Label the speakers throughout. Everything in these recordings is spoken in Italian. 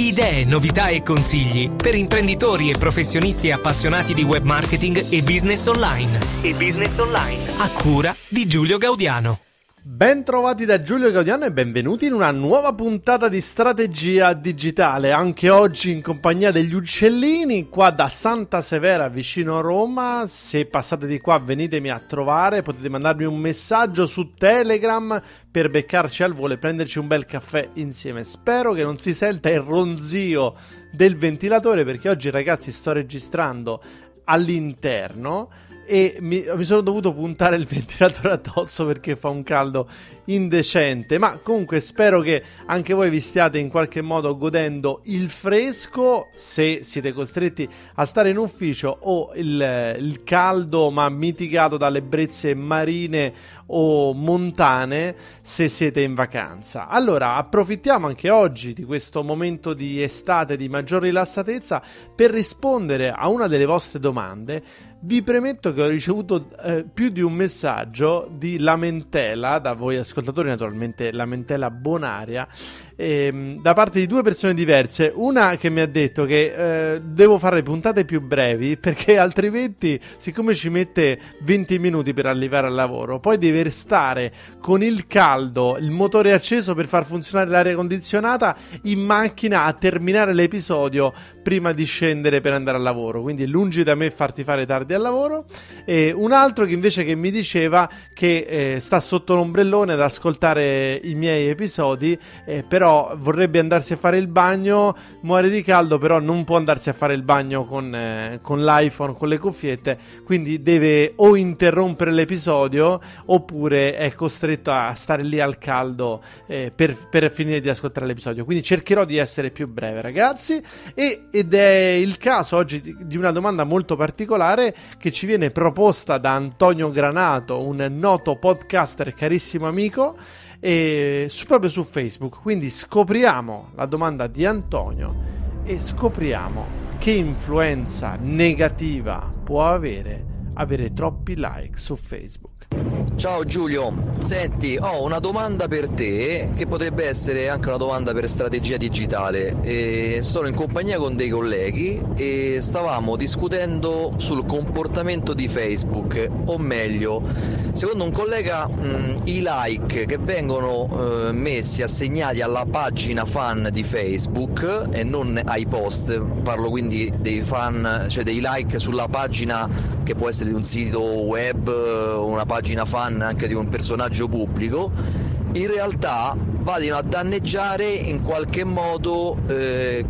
Speaker 1: Idee, novità e consigli per imprenditori e professionisti appassionati di web marketing e business online. E business online. A cura di Giulio Gaudiano.
Speaker 2: Ben trovati da Giulio Gaudiano e benvenuti in una nuova puntata di strategia digitale. Anche oggi in compagnia degli uccellini, qua da Santa Severa vicino a Roma. Se passate di qua venitemi a trovare, potete mandarmi un messaggio su Telegram per beccarci al volo e prenderci un bel caffè insieme. Spero che non si senta il ronzio del ventilatore perché oggi ragazzi sto registrando all'interno e mi, mi, sono dovuto puntare il ventilatore addosso perché fa un caldo indecente. Ma comunque spero che anche voi vi stiate in qualche modo godendo il fresco se siete costretti a stare in ufficio o il, il caldo ma mitigato dalle brezze marine o montane se siete in vacanza. Allora approfittiamo anche oggi di questo momento di estate di maggior rilassatezza per rispondere a una delle vostre domande vi premetto che ho ricevuto eh, più di un messaggio di lamentela da voi ascoltatori, naturalmente lamentela bonaria, ehm, da parte di due persone diverse. Una che mi ha detto che eh, devo fare puntate più brevi perché altrimenti, siccome ci mette 20 minuti per arrivare al lavoro, poi deve stare con il caldo, il motore acceso per far funzionare l'aria condizionata in macchina a terminare l'episodio prima di scendere per andare al lavoro. Quindi lungi da me farti fare tardi al lavoro. E un altro che invece che mi diceva che eh, sta sotto l'ombrellone ad ascoltare i miei episodi, eh, però vorrebbe andarsi a fare il bagno, muore di caldo, però non può andarsi a fare il bagno con, eh, con l'iPhone, con le cuffiette, quindi deve o interrompere l'episodio oppure è costretto a stare lì al caldo eh, per, per finire di ascoltare l'episodio. Quindi cercherò di essere più breve, ragazzi. E ed è il caso oggi di una domanda molto particolare che ci viene proposta da Antonio Granato, un noto podcaster carissimo amico, e su, proprio su Facebook. Quindi scopriamo la domanda di Antonio e scopriamo che influenza negativa può avere avere troppi like su Facebook.
Speaker 3: Ciao Giulio, senti, ho una domanda per te che potrebbe essere anche una domanda per strategia digitale. E sono in compagnia con dei colleghi e stavamo discutendo sul comportamento di Facebook, o meglio, secondo un collega mh, i like che vengono eh, messi assegnati alla pagina fan di Facebook e non ai post, parlo quindi dei fan, cioè dei like sulla pagina che può essere di un sito web, una pagina pagina fan anche di un personaggio pubblico, in realtà vadano a danneggiare in qualche modo eh,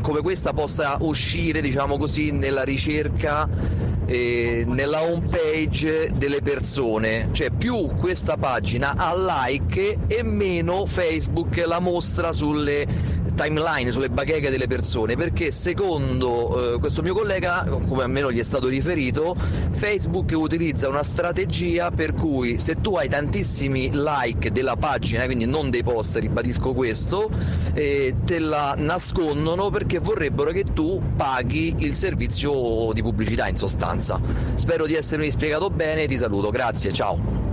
Speaker 3: come questa possa uscire, diciamo così, nella ricerca eh, nella home page delle persone, cioè più questa pagina ha like e meno Facebook la mostra sulle timeline, sulle bacheche delle persone, perché secondo eh, questo mio collega, come almeno gli è stato riferito, Facebook utilizza una strategia per cui se tu hai tantissimi like della pagina, quindi non dei post, ribadisco questo, eh, te la nascondono perché vorrebbero che tu paghi il servizio di pubblicità in sostanza. Spero di essermi spiegato bene, ti saluto, grazie, ciao.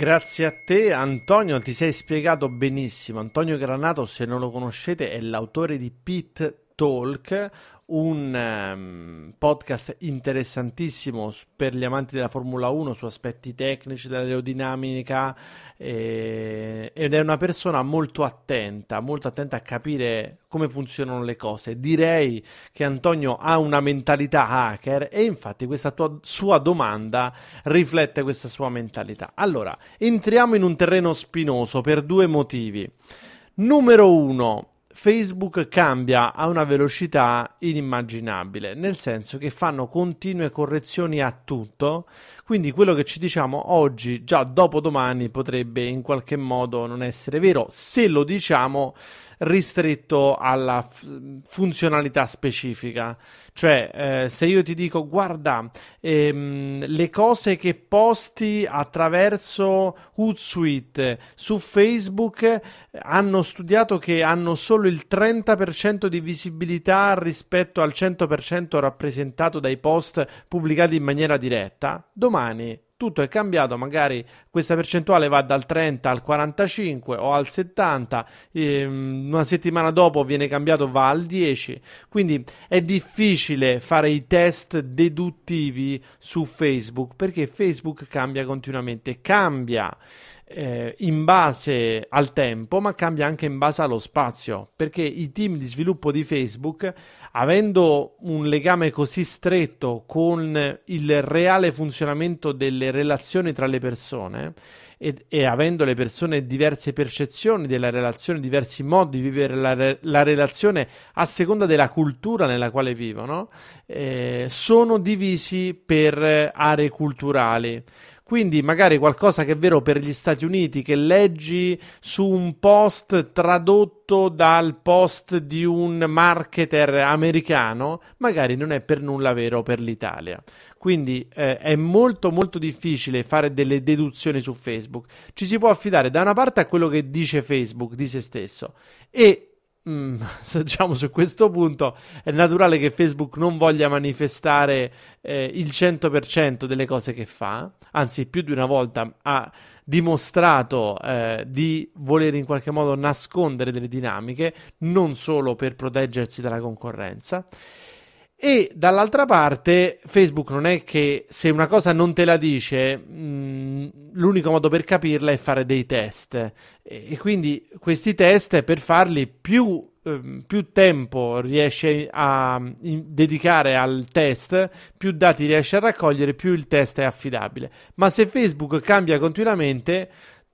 Speaker 2: Grazie a te Antonio, ti sei spiegato benissimo. Antonio Granato, se non lo conoscete, è l'autore di Pit Talk, un um, podcast interessantissimo per gli amanti della Formula 1 su aspetti tecnici dell'aerodinamica e, ed è una persona molto attenta, molto attenta a capire come funzionano le cose. Direi che Antonio ha una mentalità hacker e infatti questa tua, sua domanda riflette questa sua mentalità. Allora, entriamo in un terreno spinoso per due motivi. Numero uno, Facebook cambia a una velocità inimmaginabile, nel senso che fanno continue correzioni a tutto, quindi quello che ci diciamo oggi, già dopodomani, potrebbe in qualche modo non essere vero, se lo diciamo ristretto alla f- funzionalità specifica. Cioè, eh, se io ti dico, guarda, ehm, le cose che posti attraverso Hootsuite su Facebook hanno studiato che hanno solo il 30% di visibilità rispetto al 100% rappresentato dai post pubblicati in maniera diretta, domani tutto è cambiato, magari questa percentuale va dal 30 al 45 o al 70, ehm, una settimana dopo viene cambiato, va al 10, quindi è difficile fare i test deduttivi su Facebook perché Facebook cambia continuamente, cambia eh, in base al tempo, ma cambia anche in base allo spazio, perché i team di sviluppo di Facebook, avendo un legame così stretto con il reale funzionamento delle relazioni tra le persone, e, e, avendo le persone diverse percezioni della relazione, diversi modi di vivere la, la relazione a seconda della cultura nella quale vivono, eh, sono divisi per aree culturali. Quindi magari qualcosa che è vero per gli Stati Uniti, che leggi su un post tradotto dal post di un marketer americano, magari non è per nulla vero per l'Italia. Quindi eh, è molto molto difficile fare delle deduzioni su Facebook. Ci si può affidare da una parte a quello che dice Facebook di se stesso e Mm, diciamo su questo punto è naturale che Facebook non voglia manifestare eh, il 100% delle cose che fa, anzi più di una volta ha dimostrato eh, di voler in qualche modo nascondere delle dinamiche, non solo per proteggersi dalla concorrenza. E dall'altra parte, Facebook non è che se una cosa non te la dice, mh, mm, l'unico modo per capirla è fare dei test. E, e quindi questi test, per farli più, eh, più tempo riesci a in, dedicare al test, più dati riesci a raccogliere, più il test è affidabile. Ma se Facebook cambia continuamente,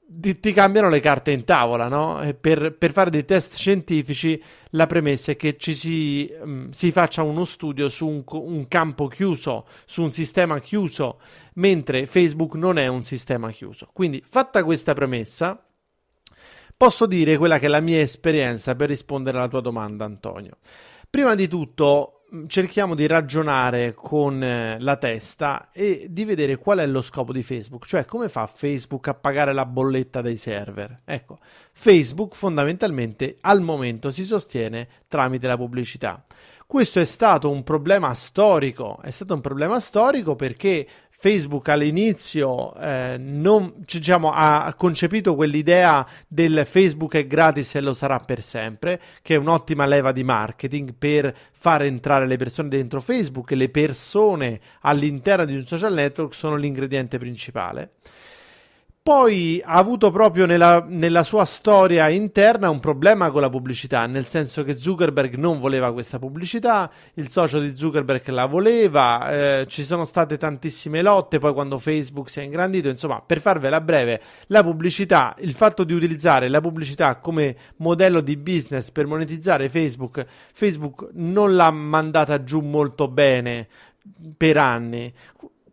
Speaker 2: ti, ti, cambiano le carte in tavola, no? Per, per, fare dei test scientifici la premessa è che ci si, um, si faccia uno studio su un, un, campo chiuso, su un sistema chiuso, mentre Facebook non è un sistema chiuso. Quindi, fatta questa premessa, posso dire quella che è la mia esperienza per rispondere alla tua domanda, Antonio. Prima di tutto, Mm, cerchiamo di ragionare con eh, la testa e di vedere qual è lo scopo di Facebook, cioè come fa Facebook a pagare la bolletta dei server. Ecco, Facebook fondamentalmente al momento si sostiene tramite la pubblicità. Questo è stato un problema storico, è stato un problema storico perché Facebook all'inizio eh, non, diciamo, ha concepito quell'idea del Facebook è gratis e lo sarà per sempre, che è un'ottima leva di marketing per far entrare le persone dentro Facebook e le persone all'interno di un social network sono l'ingrediente principale. Poi ha avuto proprio nella, nella, sua storia interna un problema con la pubblicità, nel senso che Zuckerberg non voleva questa pubblicità, il socio di Zuckerberg la voleva, eh, ci sono state tantissime lotte, poi quando Facebook si è ingrandito, insomma, per farvela breve, la pubblicità, il fatto di utilizzare la pubblicità come modello di business per monetizzare Facebook, Facebook non l'ha mandata giù molto bene per anni.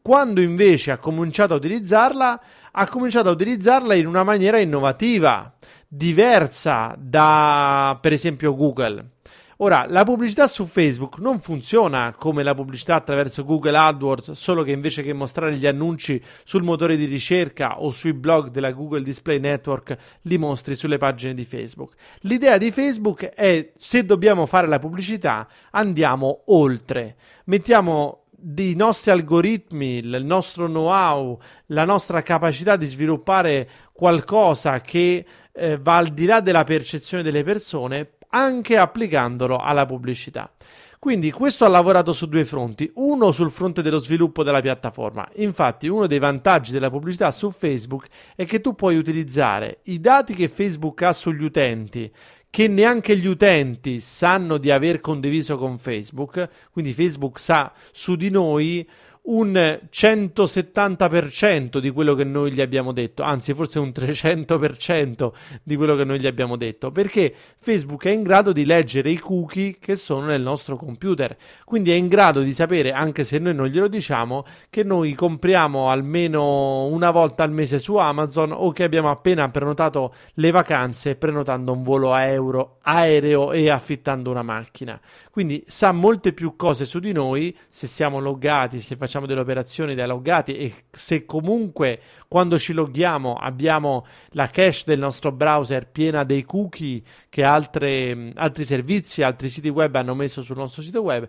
Speaker 2: Quando invece ha cominciato a utilizzarla, ha cominciato a utilizzarla in una maniera innovativa, diversa da per esempio Google. Ora, la pubblicità su Facebook non funziona come la pubblicità attraverso Google AdWords, solo che invece che mostrare gli annunci sul motore di ricerca o sui blog della Google Display Network, li mostri sulle pagine di Facebook. L'idea di Facebook è se dobbiamo fare la pubblicità, andiamo oltre. Mettiamo dei nostri algoritmi, il nostro know-how, la nostra capacità di sviluppare qualcosa che eh, va al di là della percezione delle persone, anche applicandolo alla pubblicità. Quindi questo ha lavorato su due fronti, uno sul fronte dello sviluppo della piattaforma. Infatti uno dei vantaggi della pubblicità su Facebook è che tu puoi utilizzare i dati che Facebook ha sugli utenti che neanche gli utenti sanno di aver condiviso con Facebook, quindi Facebook sa su di noi un 170% di quello che noi gli abbiamo detto, anzi forse un 300% di quello che noi gli abbiamo detto, perché Facebook è in grado di leggere i cookie che sono nel nostro computer, quindi è in grado di sapere, anche se noi non glielo diciamo, che noi compriamo almeno una volta al mese su Amazon o che abbiamo appena prenotato le vacanze prenotando un volo aereo, aereo e affittando una macchina. Quindi sa molte più cose su di noi se siamo loggati, se facciamo delle operazioni da loggati e se comunque quando ci loghiamo abbiamo la cache del nostro browser piena dei cookie che altre, altri servizi, altri siti web hanno messo sul nostro sito web.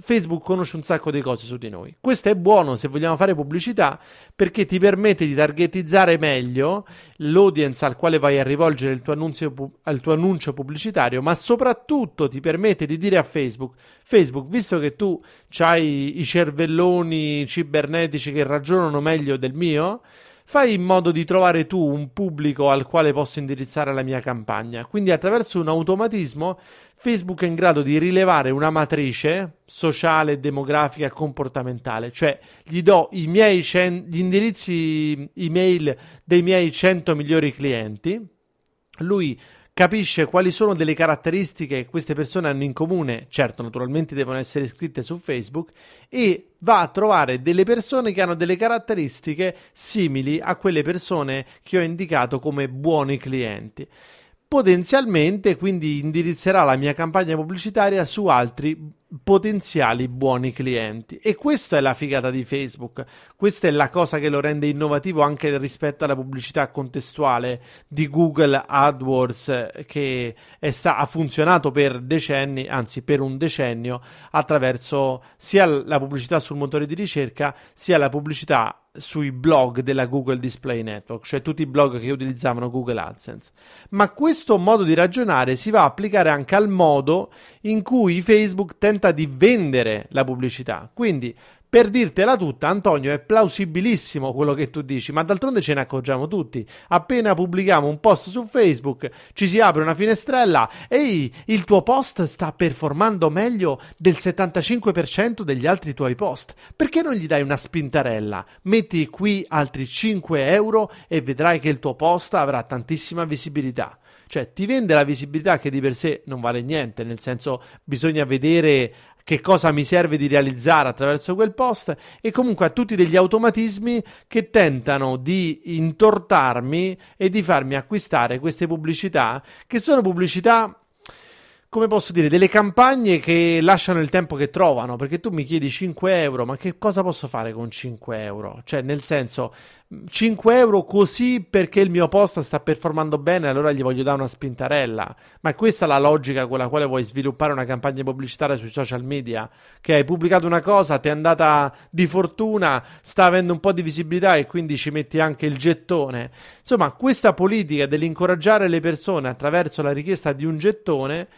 Speaker 2: Facebook conosce un sacco di cose su di noi. Questo è buono se vogliamo fare pubblicità perché ti permette di targetizzare meglio l'audience al quale vai a rivolgere il tuo annuncio, il tuo annuncio pubblicitario, ma soprattutto ti permette di dire a Facebook, Facebook, visto che tu hai i cervelloni cibernetici che ragionano meglio del mio, fai in modo di trovare tu un pubblico al quale posso indirizzare la mia campagna. Quindi attraverso un automatismo Facebook è in grado di rilevare una matrice sociale, demografica comportamentale, cioè gli do i miei cen- gli indirizzi email dei miei 100 migliori clienti, lui capisce quali sono delle caratteristiche che queste persone hanno in comune, certo naturalmente devono essere iscritte su Facebook, e va a trovare delle persone che hanno delle caratteristiche simili a quelle persone che ho indicato come buoni clienti. Potenzialmente quindi indirizzerà la mia campagna pubblicitaria su altri potenziali buoni clienti e questa è la figata di Facebook questa è la cosa che lo rende innovativo anche rispetto alla pubblicità contestuale di Google AdWords che sta- ha funzionato per decenni anzi per un decennio attraverso sia la pubblicità sul motore di ricerca sia la pubblicità sui blog della Google Display Network, cioè tutti i blog che utilizzavano Google AdSense. Ma questo modo di ragionare si va a applicare anche al modo in cui Facebook tenta di vendere la pubblicità. Quindi per dirtela tutta, Antonio, è plausibilissimo quello che tu dici, ma d'altronde ce ne accorgiamo tutti. Appena pubblichiamo un post su Facebook, ci si apre una finestrella, ehi, il tuo post sta performando meglio del 75% degli altri tuoi post. Perché non gli dai una spintarella? Metti qui altri 5 euro e vedrai che il tuo post avrà tantissima visibilità. Cioè, ti vende la visibilità che di per sé non vale niente, nel senso bisogna vedere che cosa mi serve di realizzare attraverso quel post e comunque a tutti degli automatismi che tentano di intortarmi e di farmi acquistare queste pubblicità che sono pubblicità come posso dire, delle campagne che lasciano il tempo che trovano, perché tu mi chiedi 5 euro, ma che cosa posso fare con 5 euro? Cioè, nel senso, 5 euro così perché il mio post sta performando bene, allora gli voglio dare una spintarella. Ma è questa la logica con la quale vuoi sviluppare una campagna pubblicitaria sui social media? Che hai pubblicato una cosa, ti è andata di fortuna, sta avendo un po' di visibilità e quindi ci metti anche il gettone. Insomma, questa politica dell'incoraggiare le persone attraverso la richiesta di un gettone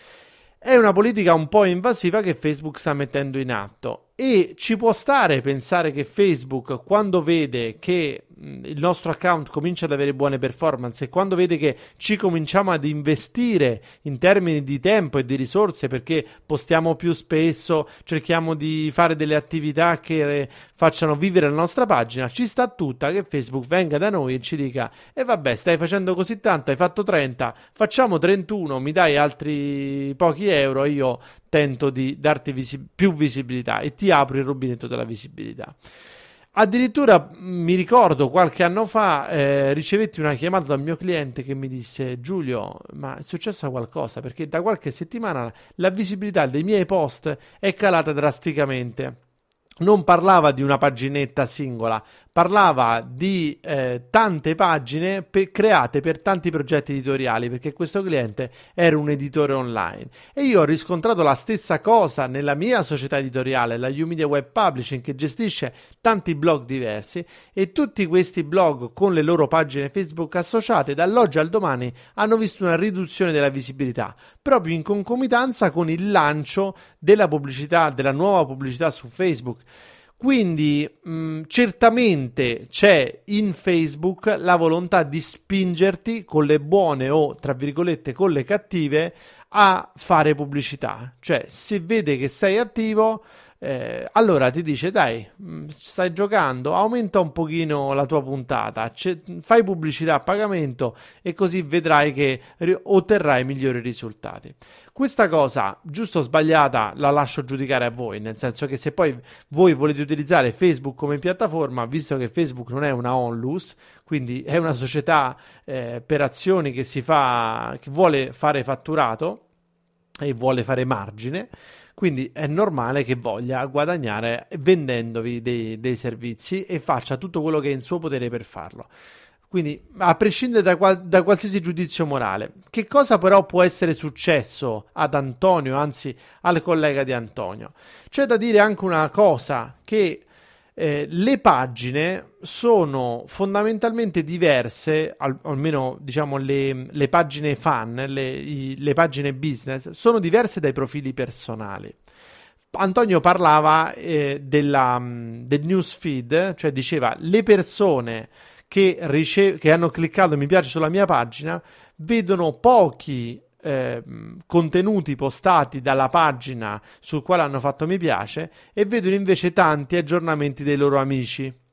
Speaker 2: è una politica un po' invasiva che Facebook sta mettendo in atto e ci può stare pensare che Facebook quando vede che il nostro account comincia ad avere buone performance e quando vede che ci cominciamo ad investire in termini di tempo e di risorse perché postiamo più spesso, cerchiamo di fare delle attività che facciano vivere la nostra pagina, ci sta tutta che Facebook venga da noi e ci dica e eh vabbè stai facendo così tanto, hai fatto 30, facciamo 31, mi dai altri pochi euro e io tento di darti visi- più visibilità e ti apro il rubinetto della visibilità. Addirittura mi ricordo qualche anno fa eh, ricevetti una chiamata dal mio cliente che mi disse Giulio, ma è successo qualcosa? Perché da qualche settimana la visibilità dei miei post è calata drasticamente. Non parlava di una paginetta singola, parlava di eh, tante pagine pe- create per tanti progetti editoriali, perché questo cliente era un editore online. E io ho riscontrato la stessa cosa nella mia società editoriale, la Umedia Web Publishing, che gestisce tanti blog diversi, e tutti questi blog con le loro pagine Facebook associate dall'oggi al domani hanno visto una riduzione della visibilità, proprio in concomitanza con il lancio della pubblicità, della nuova pubblicità su Facebook. Quindi mh, certamente c'è in Facebook la volontà di spingerti con le buone o tra virgolette con le cattive a fare pubblicità. Cioè, se vede che sei attivo, eh, allora ti dice dai, stai giocando, aumenta un pochino la tua puntata, c- fai pubblicità a pagamento e così vedrai che ri- otterrai migliori risultati. Questa cosa, giusto o sbagliata, la lascio giudicare a voi, nel senso che se poi voi volete utilizzare Facebook come piattaforma, visto che Facebook non è una onlus, quindi è una società eh, per azioni che fa, che vuole fare fatturato e vuole fare margine, quindi è normale che voglia guadagnare vendendovi dei, dei servizi e faccia tutto quello che è in suo potere per farlo. Quindi, a prescindere da, qual- da, qualsiasi giudizio morale, che cosa però può essere successo ad Antonio, anzi al collega di Antonio? C'è da dire anche una cosa, che eh, le pagine sono fondamentalmente diverse, al- almeno diciamo le, le pagine fan, le, i- le pagine business, sono diverse dai profili personali. Antonio parlava eh, della, del newsfeed, cioè diceva le persone che, rice- che hanno cliccato mi piace sulla mia pagina vedono pochi eh, contenuti postati dalla pagina sul quale hanno fatto mi piace e vedono invece tanti aggiornamenti dei loro amici.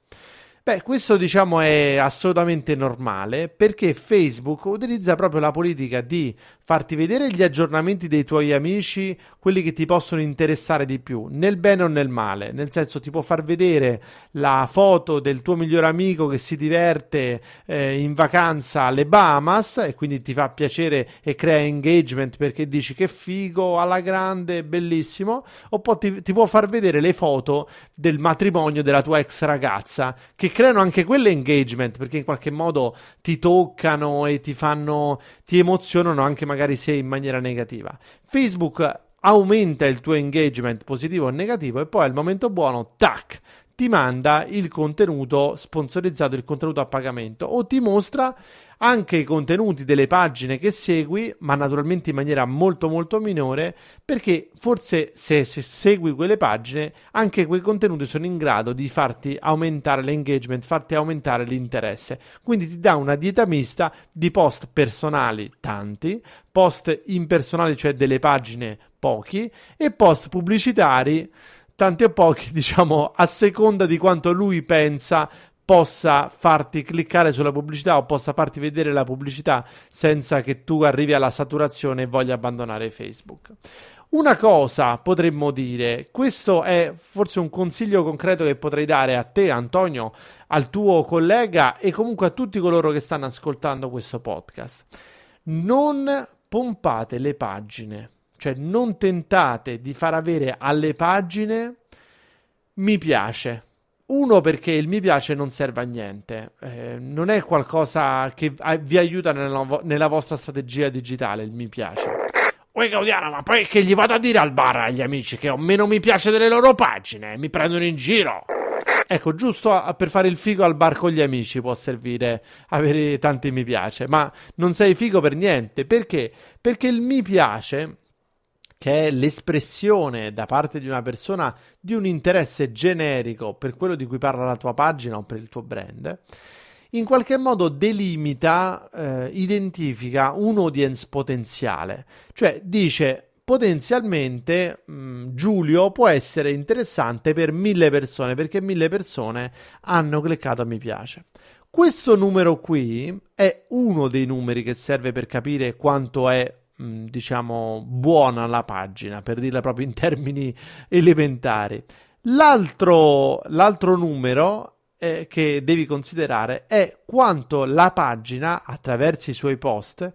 Speaker 2: Beh, questo diciamo è assolutamente normale perché Facebook utilizza proprio la politica di farti vedere gli aggiornamenti dei tuoi amici, quelli che ti possono interessare di più, nel bene o nel male, nel senso ti può far vedere la foto del tuo migliore amico che si diverte eh, in vacanza alle Bahamas e quindi ti fa piacere e crea engagement perché dici che figo, alla grande, bellissimo, oppure ti, ti può far vedere le foto del matrimonio della tua ex ragazza che creano anche quelle engagement perché in qualche modo ti toccano e ti fanno ti emozionano anche magari se in maniera negativa. Facebook aumenta il tuo engagement positivo o negativo e poi al momento buono, tac, ti manda il contenuto sponsorizzato, il contenuto a pagamento o ti mostra anche i contenuti delle pagine che segui, ma naturalmente in maniera molto molto minore, perché forse se, se, segui quelle pagine, anche quei contenuti sono in grado di farti aumentare l'engagement, farti aumentare l'interesse. Quindi ti dà una dieta mista di post personali tanti, post impersonali, cioè delle pagine pochi, e post pubblicitari tanti o pochi, diciamo, a seconda di quanto lui pensa possa farti cliccare sulla pubblicità o possa farti vedere la pubblicità senza che tu arrivi alla saturazione e voglia abbandonare Facebook. Una cosa potremmo dire, questo è forse un consiglio concreto che potrei dare a te, Antonio, al tuo collega e comunque a tutti coloro che stanno ascoltando questo podcast. Non pompate le pagine, cioè non tentate di far avere alle pagine mi piace uno perché il mi piace non serve a niente, eh, non è qualcosa che vi aiuta nella, nella, vostra strategia digitale, il mi piace. Oi Gaudiano, ma poi che gli vado a dire al bar agli amici che ho meno mi piace delle loro pagine, mi prendono in giro. Ecco, giusto a, per fare il figo al bar con gli amici può servire avere tanti mi piace, ma non sei figo per niente. Perché? Perché il mi piace che è l'espressione da parte di una persona di un interesse generico per quello di cui parla la tua pagina o per il tuo brand, in qualche modo delimita, eh, identifica un audience potenziale, cioè dice potenzialmente mh, mm, Giulio può essere interessante per mille persone perché mille persone hanno cliccato a mi piace. Questo numero qui è uno dei numeri che serve per capire quanto è Mm, diciamo, buona la pagina, per dirla proprio in termini elementari. L'altro, l'altro numero eh, che devi considerare è quanto la pagina, attraverso i suoi post,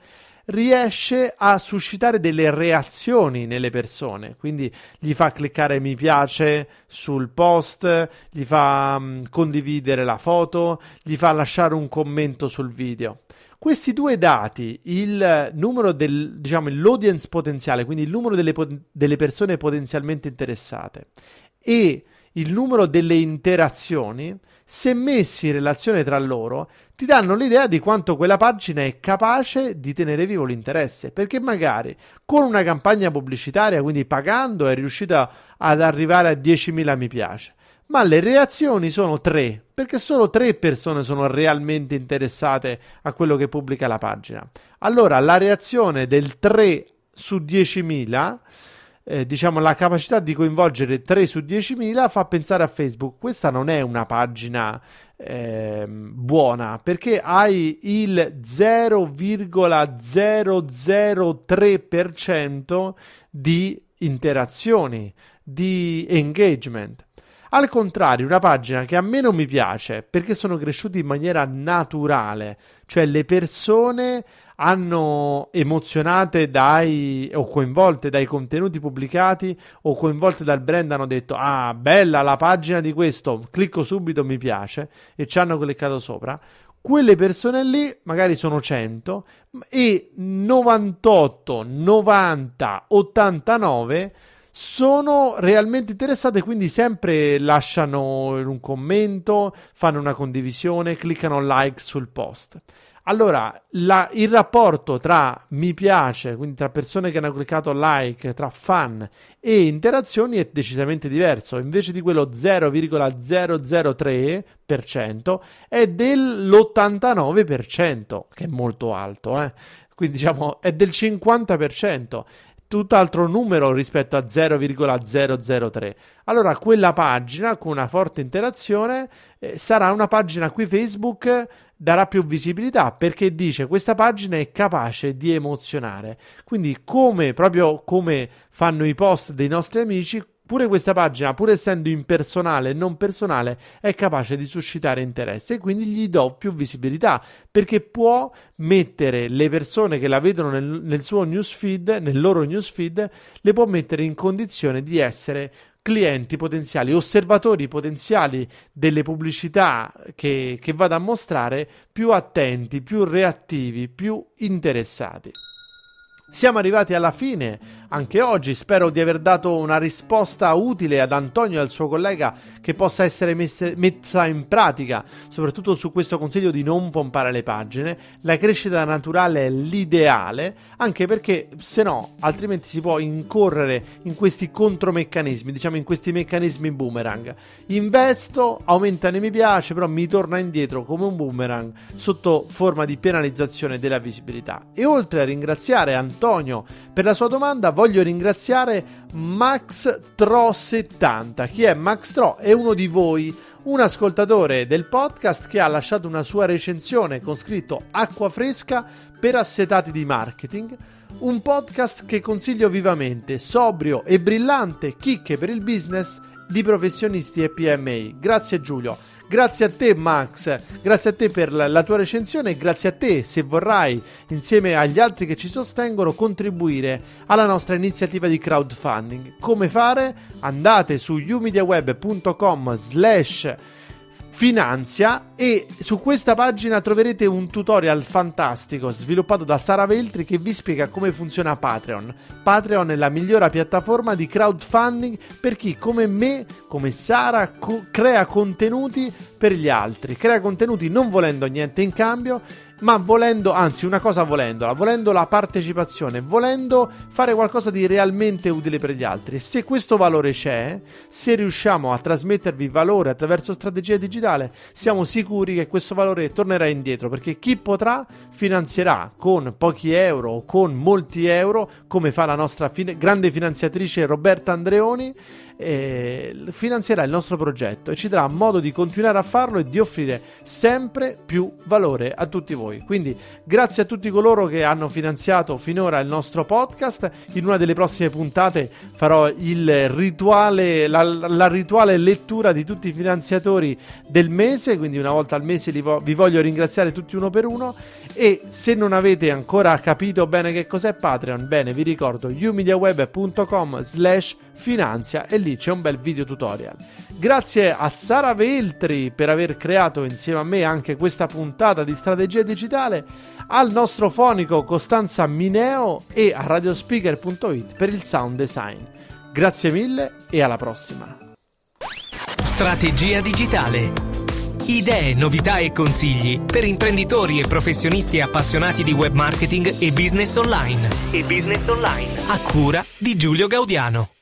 Speaker 2: riesce a suscitare delle reazioni nelle persone, quindi gli fa cliccare mi piace sul post, gli fa mh, condividere la foto, gli fa lasciare un commento sul video. Questi due dati, il numero del, diciamo, l'audience potenziale, quindi il numero delle, delle persone potenzialmente interessate e il numero delle interazioni, se messi in relazione tra loro, ti danno l'idea di quanto quella pagina è capace di tenere vivo l'interesse, perché magari con una campagna pubblicitaria, quindi pagando, è riuscita ad arrivare a 10.000 mi piace ma le reazioni sono tre, perché solo tre persone sono realmente interessate a quello che pubblica la pagina. Allora, la reazione del 3 su 10.000, eh, diciamo la capacità di coinvolgere 3 su 10.000 fa pensare a Facebook. Questa non è una pagina eh, buona perché hai il 0,003% di interazioni, di engagement. Al contrario, una pagina che a me non mi piace perché sono cresciuti in maniera naturale, cioè le persone hanno emozionate dai o coinvolte dai contenuti pubblicati o coinvolte dal brand hanno detto ah bella la pagina di questo clicco subito mi piace e ci hanno cliccato sopra. Quelle persone lì magari sono 100 e 98 90 89 sono realmente interessate, quindi sempre lasciano un commento, fanno una condivisione, cliccano like sul post. Allora, la, il rapporto tra mi piace, quindi tra persone che hanno cliccato like, tra fan e interazioni è decisamente diverso. Invece di quello 0,003% è dell'89%, che è molto alto, eh? Quindi diciamo è del 50% tutt'altro numero rispetto a 0,003. Allora quella pagina con una forte interazione eh, sarà una pagina a cui Facebook darà più visibilità perché dice questa pagina è capace di emozionare. Quindi come proprio come fanno i post dei nostri amici, Pure questa pagina, pur essendo impersonale e non personale, è capace di suscitare interesse e quindi gli do più visibilità perché può mettere le persone che la vedono nel, nel suo newsfeed, nel loro newsfeed, le può mettere in condizione di essere clienti potenziali, osservatori potenziali delle pubblicità che, che vado a mostrare più attenti, più reattivi, più interessati. Siamo arrivati alla fine anche oggi. Spero di aver dato una risposta utile ad Antonio e al suo collega che possa essere messe, messa in pratica, soprattutto su questo consiglio di non pompare le pagine. La crescita naturale è l'ideale, anche perché se no, altrimenti si può incorrere in questi contromeccanismi, diciamo in questi meccanismi boomerang. Investo, aumentano i mi piace, però mi torna indietro come un boomerang sotto forma di penalizzazione della visibilità. E oltre a ringraziare Antonio, Antonio per la sua domanda. Voglio ringraziare Max Tro70. Chi è Max Tro? È uno di voi un ascoltatore del podcast che ha lasciato una sua recensione con scritto acqua fresca per assetati di marketing. Un podcast che consiglio vivamente, sobrio e brillante, chicche per il business di professionisti e PMI. Grazie Giulio. Grazie a te Max, grazie a te per la, la tua recensione e grazie a te se vorrai, insieme agli altri che ci sostengono, contribuire alla nostra iniziativa di crowdfunding. Come fare? Andate su umediaweb.com slash finanzia e su questa pagina troverete un tutorial fantastico sviluppato da Sara Veltri che vi spiega come funziona Patreon. Patreon è la migliore piattaforma di crowdfunding per chi come me, come Sara, co- crea contenuti per gli altri, crea contenuti non volendo niente in cambio ma volendo, anzi una cosa volendola, volendo la partecipazione, volendo fare qualcosa di realmente utile per gli altri. Se questo valore c'è, se riusciamo a trasmettervi valore attraverso strategia digitale, siamo sicuri che questo valore tornerà indietro, perché chi potrà finanzierà con pochi euro o con molti euro, come fa la nostra fine, grande finanziatrice Roberta Andreoni, eh, finanzierà il nostro progetto e ci darà modo di continuare a farlo e di offrire sempre più valore a tutti voi. Quindi grazie a tutti coloro che hanno finanziato finora il nostro podcast. In una delle prossime puntate farò il rituale, la, la rituale lettura di tutti i finanziatori del mese, quindi una volta al mese vo- vi voglio ringraziare tutti uno per uno e se non avete ancora capito bene che cos'è Patreon, bene vi ricordo umediaweb.com slash finanzia e lì c'è un bel video tutorial. Grazie a Sara Veltri per aver creato insieme a me anche questa puntata di strategia digitale, al nostro fonico Costanza Mineo e a radiospeaker.it per il sound design. Grazie mille e alla prossima.
Speaker 1: Strategia digitale. Idee, novità e consigli per imprenditori e professionisti appassionati di web marketing e business online. E business online. A cura di Giulio Gaudiano.